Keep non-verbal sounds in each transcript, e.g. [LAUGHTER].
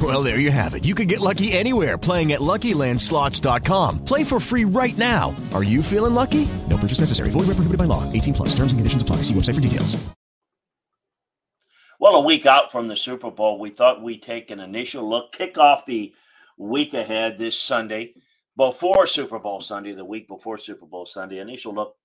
Well, there you have it. You can get lucky anywhere playing at LuckyLandSlots.com. Play for free right now. Are you feeling lucky? No purchase necessary. Void where prohibited by law. 18 plus. Terms and conditions apply. See website for details. Well, a week out from the Super Bowl, we thought we'd take an initial look, kick off the week ahead this Sunday, before Super Bowl Sunday, the week before Super Bowl Sunday, initial look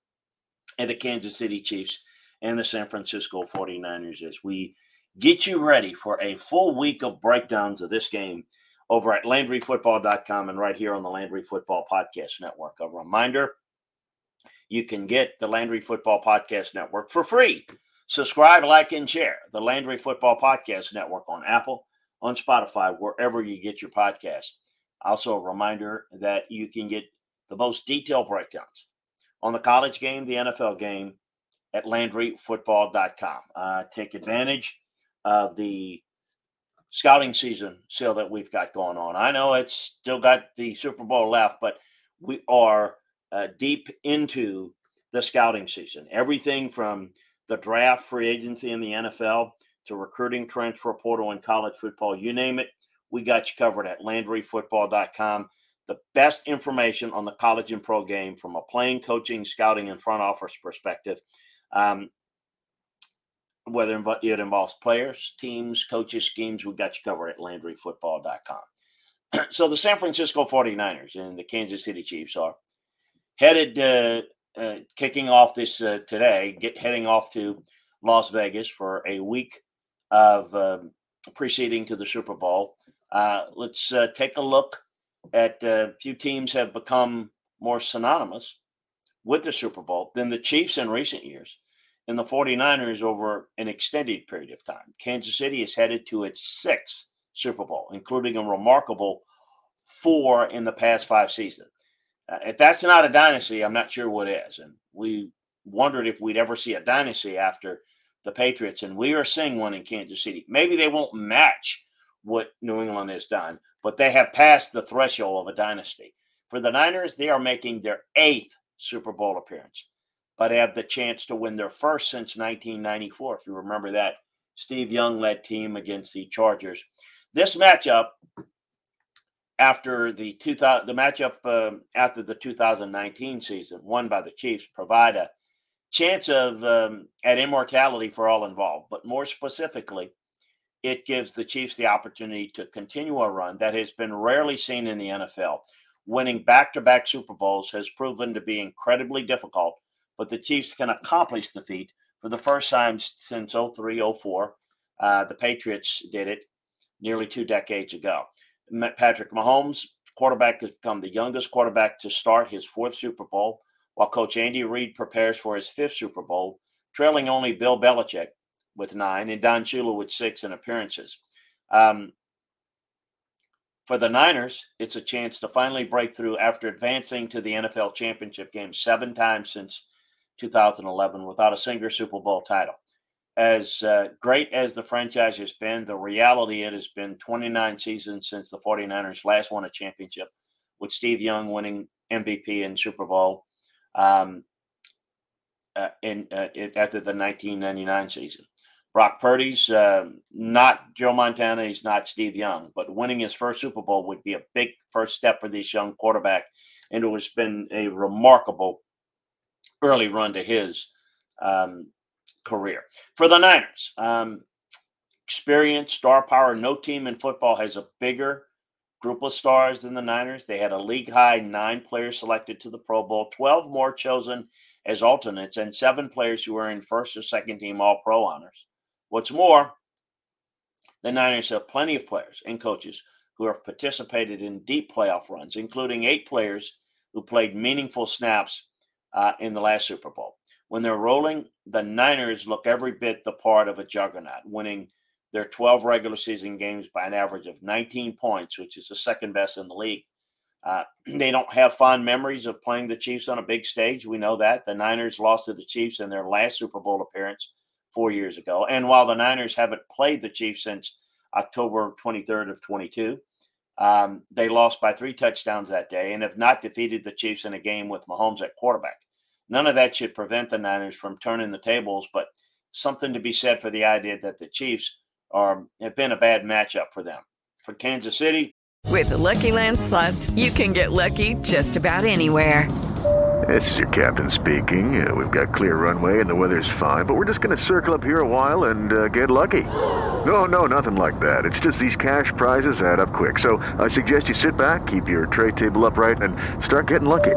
at the Kansas City Chiefs and the San Francisco 49ers as we get you ready for a full week of breakdowns of this game over at LandryFootball.com and right here on the Landry Football Podcast Network. A reminder you can get the Landry Football Podcast Network for free. Subscribe, like, and share the Landry Football Podcast Network on Apple, on Spotify, wherever you get your podcast. Also, a reminder that you can get the most detailed breakdowns on the college game, the NFL game at LandryFootball.com. Uh, take advantage of the scouting season sale that we've got going on. I know it's still got the Super Bowl left, but we are uh, deep into the scouting season. Everything from the draft, free agency in the NFL to recruiting, transfer portal, and college football, you name it, we got you covered at LandryFootball.com. The best information on the college and pro game from a playing, coaching, scouting, and front office perspective. Um, whether it involves players, teams, coaches, schemes, we got you covered at LandryFootball.com. [CLEARS THROAT] so the San Francisco 49ers and the Kansas City Chiefs are headed, uh, uh, kicking off this uh, today, get heading off to Las Vegas for a week of um, preceding to the Super Bowl. Uh, let's uh, take a look at a few teams have become more synonymous with the Super Bowl than the Chiefs in recent years and the 49ers over an extended period of time. Kansas City is headed to its sixth Super Bowl, including a remarkable four in the past five seasons. Uh, if that's not a dynasty, I'm not sure what is. And we wondered if we'd ever see a dynasty after the Patriots, and we are seeing one in Kansas City. Maybe they won't match what New England has done, but they have passed the threshold of a dynasty. For the Niners, they are making their eighth Super Bowl appearance but have the chance to win their first since 1994. If you remember that Steve Young led team against the Chargers. This matchup after the 2000 the matchup uh, after the 2019 season won by the Chiefs provide a chance of um, at immortality for all involved, but more specifically, it gives the Chiefs the opportunity to continue a run that has been rarely seen in the NFL. Winning back-to-back Super Bowls has proven to be incredibly difficult but the Chiefs can accomplish the feat for the first time since 03 04. Uh, the Patriots did it nearly two decades ago. Patrick Mahomes, quarterback, has become the youngest quarterback to start his fourth Super Bowl, while coach Andy Reid prepares for his fifth Super Bowl, trailing only Bill Belichick with nine and Don Shula with six in appearances. Um, for the Niners, it's a chance to finally break through after advancing to the NFL championship game seven times since 2011 without a single Super Bowl title. As uh, great as the franchise has been, the reality it has been 29 seasons since the 49ers last won a championship, with Steve Young winning MVP and Super Bowl um, uh, in uh, after the 1999 season. Brock Purdy's uh, not Joe Montana, he's not Steve Young, but winning his first Super Bowl would be a big first step for this young quarterback, and it has been a remarkable early run to his um, career. For the Niners, um, experience, star power. No team in football has a bigger group of stars than the Niners. They had a league high nine players selected to the Pro Bowl, 12 more chosen as alternates and seven players who were in first or second team All Pro honors. What's more, the Niners have plenty of players and coaches who have participated in deep playoff runs, including eight players who played meaningful snaps uh, in the last Super Bowl. When they're rolling, the Niners look every bit the part of a juggernaut, winning their 12 regular season games by an average of 19 points, which is the second best in the league. Uh, [CLEARS THROAT] they don't have fond memories of playing the Chiefs on a big stage. We know that. The Niners lost to the Chiefs in their last Super Bowl appearance four years ago. And while the Niners haven't played the Chiefs since October 23rd of 22, um, they lost by three touchdowns that day and have not defeated the Chiefs in a game with Mahomes at quarterback. None of that should prevent the Niners from turning the tables, but something to be said for the idea that the Chiefs are have been a bad matchup for them. For Kansas City, with the Lucky Land slots, you can get lucky just about anywhere. This is your captain speaking. Uh, we've got clear runway and the weather's fine, but we're just going to circle up here a while and uh, get lucky. No, no, nothing like that. It's just these cash prizes add up quick. So I suggest you sit back, keep your tray table upright, and start getting lucky.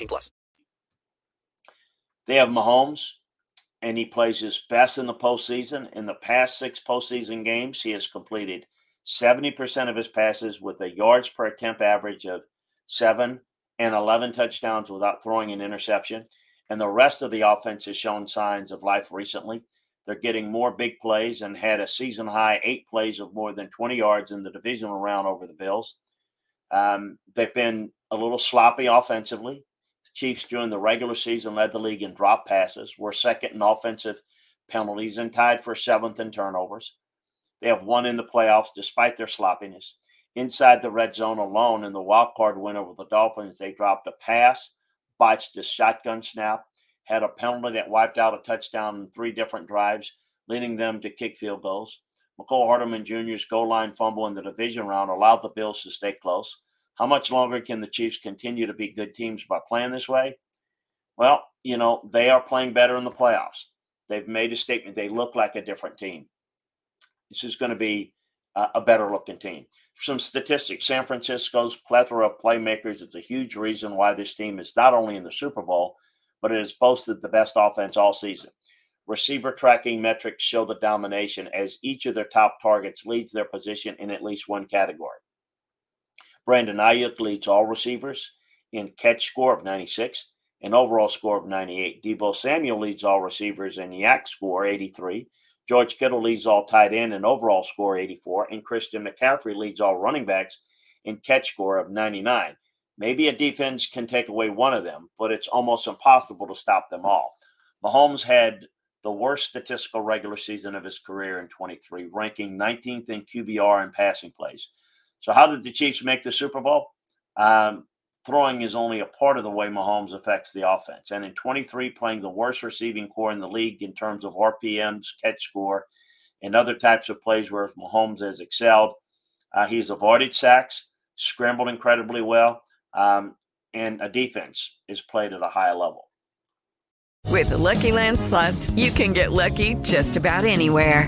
plus. They have Mahomes, and he plays his best in the postseason. In the past six postseason games, he has completed 70% of his passes with a yards per attempt average of seven and 11 touchdowns without throwing an interception. And the rest of the offense has shown signs of life recently. They're getting more big plays and had a season high eight plays of more than 20 yards in the divisional round over the Bills. Um, they've been a little sloppy offensively. The Chiefs during the regular season led the league in drop passes, were second in offensive penalties, and tied for seventh in turnovers. They have won in the playoffs despite their sloppiness. Inside the red zone alone in the wild card win over the Dolphins, they dropped a pass, botched a shotgun snap, had a penalty that wiped out a touchdown in three different drives, leading them to kick field goals. Mecole Hardman Jr.'s goal line fumble in the division round allowed the Bills to stay close. How much longer can the Chiefs continue to be good teams by playing this way? Well, you know, they are playing better in the playoffs. They've made a statement. They look like a different team. This is going to be a better looking team. Some statistics San Francisco's plethora of playmakers is a huge reason why this team is not only in the Super Bowl, but it has boasted the best offense all season. Receiver tracking metrics show the domination as each of their top targets leads their position in at least one category. Brandon Aiyuk leads all receivers in catch score of 96 and overall score of 98. Deebo Samuel leads all receivers in YAC score 83 George Kittle leads all tight end and overall score 84, and Christian McCaffrey leads all running backs in catch score of 99. Maybe a defense can take away one of them, but it's almost impossible to stop them all. Mahomes had the worst statistical regular season of his career in 23, ranking 19th in QBR and passing plays. So, how did the Chiefs make the Super Bowl? Um, throwing is only a part of the way Mahomes affects the offense. And in 23, playing the worst receiving corps in the league in terms of RPMs, catch score, and other types of plays where Mahomes has excelled. Uh, he's avoided sacks, scrambled incredibly well, um, and a defense is played at a high level. With the Lucky Land slots, you can get lucky just about anywhere.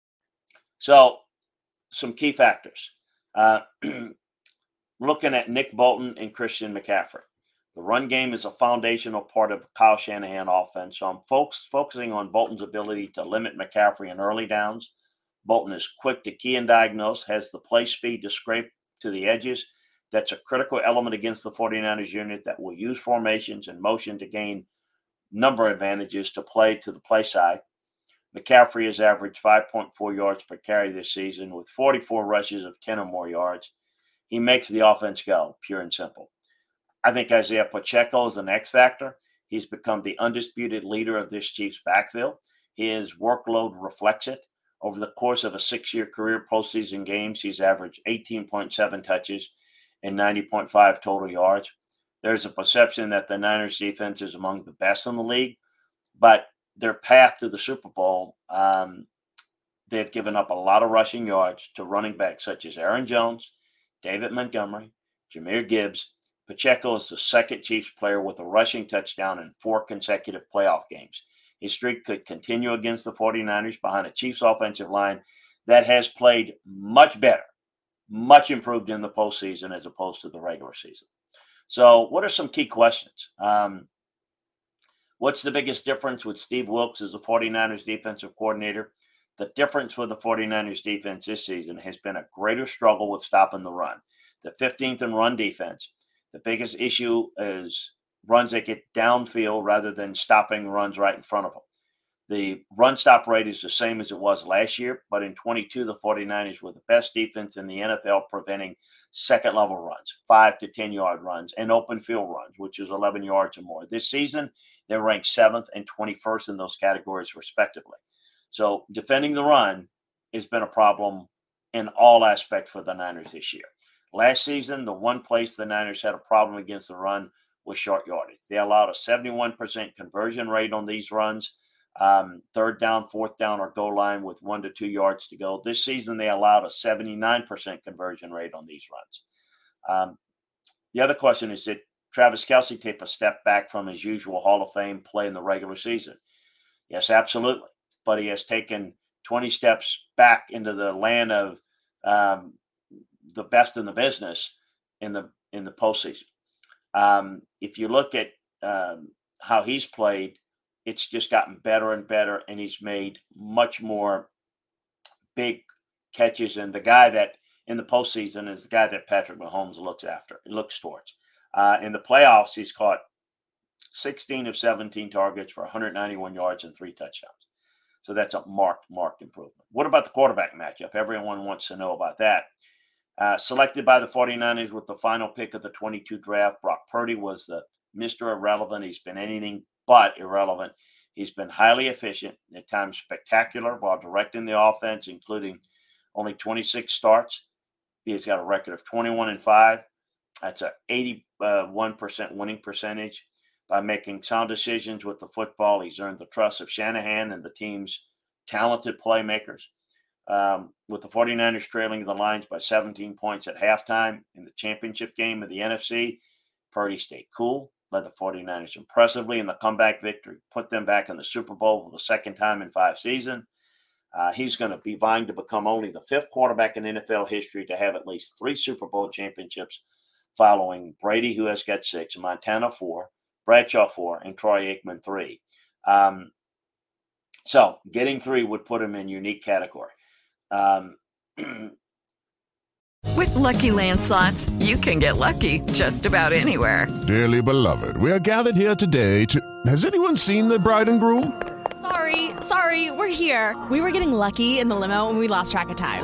So, some key factors. Uh, [CLEARS THROAT] looking at Nick Bolton and Christian McCaffrey. The run game is a foundational part of Kyle Shanahan offense. So I'm folks focusing on Bolton's ability to limit McCaffrey in early downs. Bolton is quick to key and diagnose, has the play speed to scrape to the edges. That's a critical element against the 49ers unit that will use formations and motion to gain number advantages to play to the play side. McCaffrey has averaged 5.4 yards per carry this season with 44 rushes of 10 or more yards. He makes the offense go, pure and simple. I think Isaiah Pacheco is an X factor. He's become the undisputed leader of this Chiefs backfield. His workload reflects it. Over the course of a six year career postseason games, he's averaged 18.7 touches and 90.5 total yards. There's a perception that the Niners defense is among the best in the league, but their path to the Super Bowl, um, they've given up a lot of rushing yards to running backs such as Aaron Jones, David Montgomery, Jahmyr Gibbs, Pacheco is the second Chiefs player with a rushing touchdown in four consecutive playoff games. His streak could continue against the 49ers behind a Chiefs offensive line that has played much better, much improved in the postseason as opposed to the regular season. So, what are some key questions? Um, what's the biggest difference with Steve Wilks as a 49ers defensive coordinator? The difference for the 49ers defense this season has been a greater struggle with stopping the run. The 15th in run defense the biggest issue is runs that get downfield rather than stopping runs right in front of them. The run stop rate is the same as it was last year, but in 22, the 49ers were the best defense in the NFL preventing second level runs, five to 10 yard runs, and open field runs, which is 11 yards or more. This season, they're ranked seventh and 21st in those categories, respectively. So defending the run has been a problem in all aspects for the Niners this year. Last season, the one place the Niners had a problem against the run was short yardage. They allowed a 71% conversion rate on these runs, um, third down, fourth down, or goal line with one to two yards to go. This season, they allowed a 79% conversion rate on these runs. Um, the other question is did Travis Kelce take a step back from his usual Hall of Fame play in the regular season? Yes, absolutely. But he has taken 20 steps back into the land of um, the best in the business in the in the postseason. Um, if you look at um, how he's played, it's just gotten better and better, and he's made much more big catches. And the guy that in the postseason is the guy that Patrick Mahomes looks after, looks towards. Uh, in the playoffs, he's caught 16 of 17 targets for 191 yards and three touchdowns. So that's a marked, marked improvement. What about the quarterback matchup? Everyone wants to know about that. Uh, selected by the 49ers with the final pick of the 22 draft, Brock Purdy was the Mr. Irrelevant. He's been anything but irrelevant. He's been highly efficient, at times spectacular, while directing the offense, including only 26 starts. He's got a record of 21 and 5. That's a 81% winning percentage. By making sound decisions with the football, he's earned the trust of Shanahan and the team's talented playmakers. Um, with the 49ers trailing the Lions by 17 points at halftime in the championship game of the NFC, Purdy stayed cool, led the 49ers impressively in the comeback victory, put them back in the Super Bowl for the second time in five seasons. Uh, he's going to be vying to become only the fifth quarterback in NFL history to have at least three Super Bowl championships, following Brady, who has got six, Montana four, Bradshaw four, and Troy Aikman three. Um, so getting three would put him in unique category. Um, [CLEARS THROAT] With Lucky landslots, you can get lucky just about anywhere. Dearly beloved, we are gathered here today to. Has anyone seen the bride and groom? Sorry, sorry, we're here. We were getting lucky in the limo and we lost track of time.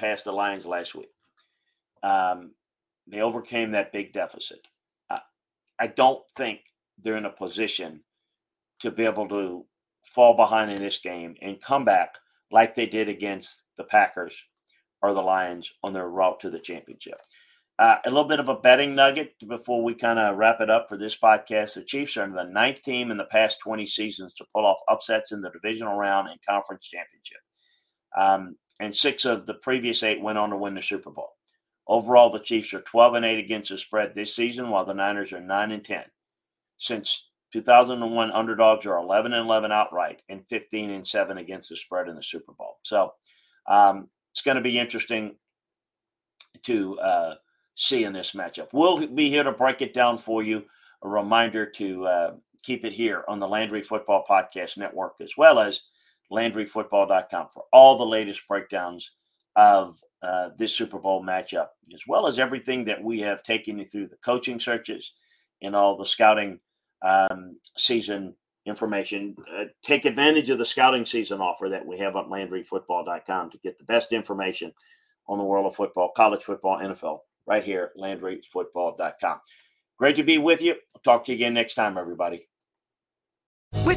past the Lions last week. Um, they overcame that big deficit. I, I don't think they're in a position to be able to fall behind in this game and come back like they did against the Packers or the Lions on their route to the championship. Uh, a little bit of a betting nugget before we kind of wrap it up for this podcast. The Chiefs are the ninth team in the past 20 seasons to pull off upsets in the divisional round and conference championship. Um, and six of the previous eight went on to win the Super Bowl. Overall, the Chiefs are 12 and 8 against the spread this season, while the Niners are 9 and 10. Since 2001, underdogs are 11 and 11 outright and 15 and 7 against the spread in the Super Bowl. So um, it's going to be interesting to uh, see in this matchup. We'll be here to break it down for you. A reminder to uh, keep it here on the Landry Football Podcast Network as well as LandryFootball.com for all the latest breakdowns of uh, this Super Bowl matchup, as well as everything that we have taken you through the coaching searches and all the scouting um, season information. Uh, take advantage of the scouting season offer that we have on LandryFootball.com to get the best information on the world of football, college football, NFL, right here at LandryFootball.com. Great to be with you. I'll talk to you again next time, everybody.